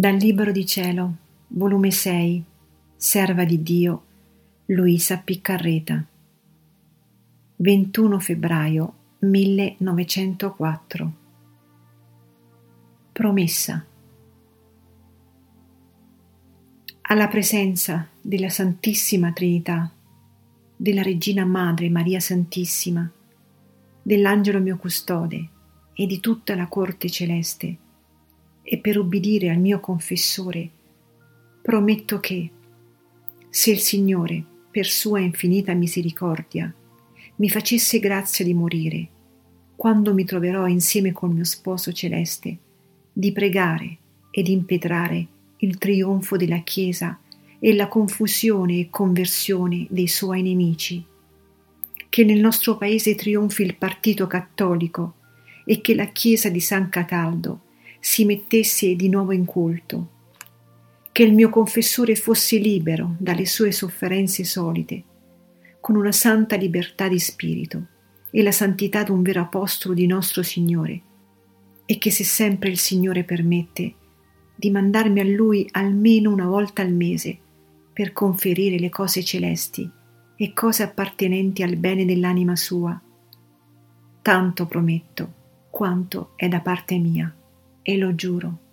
Dal Libro di Cielo, volume 6, Serva di Dio, Luisa Piccarreta. 21 febbraio 1904. Promessa. Alla presenza della Santissima Trinità, della Regina Madre Maria Santissima, dell'Angelo mio custode e di tutta la corte celeste, e per ubbidire al mio confessore, prometto che, se il Signore, per sua infinita misericordia, mi facesse grazia di morire, quando mi troverò insieme col mio sposo celeste, di pregare ed impetrare il trionfo della Chiesa e la confusione e conversione dei suoi nemici. Che nel nostro paese trionfi il partito cattolico e che la Chiesa di San Cataldo si mettesse di nuovo in culto, che il mio confessore fosse libero dalle sue sofferenze solite, con una santa libertà di spirito e la santità d'un vero apostolo di nostro Signore, e che se sempre il Signore permette, di mandarmi a Lui almeno una volta al mese per conferire le cose celesti e cose appartenenti al bene dell'anima sua. Tanto prometto quanto è da parte mia e lo giuro.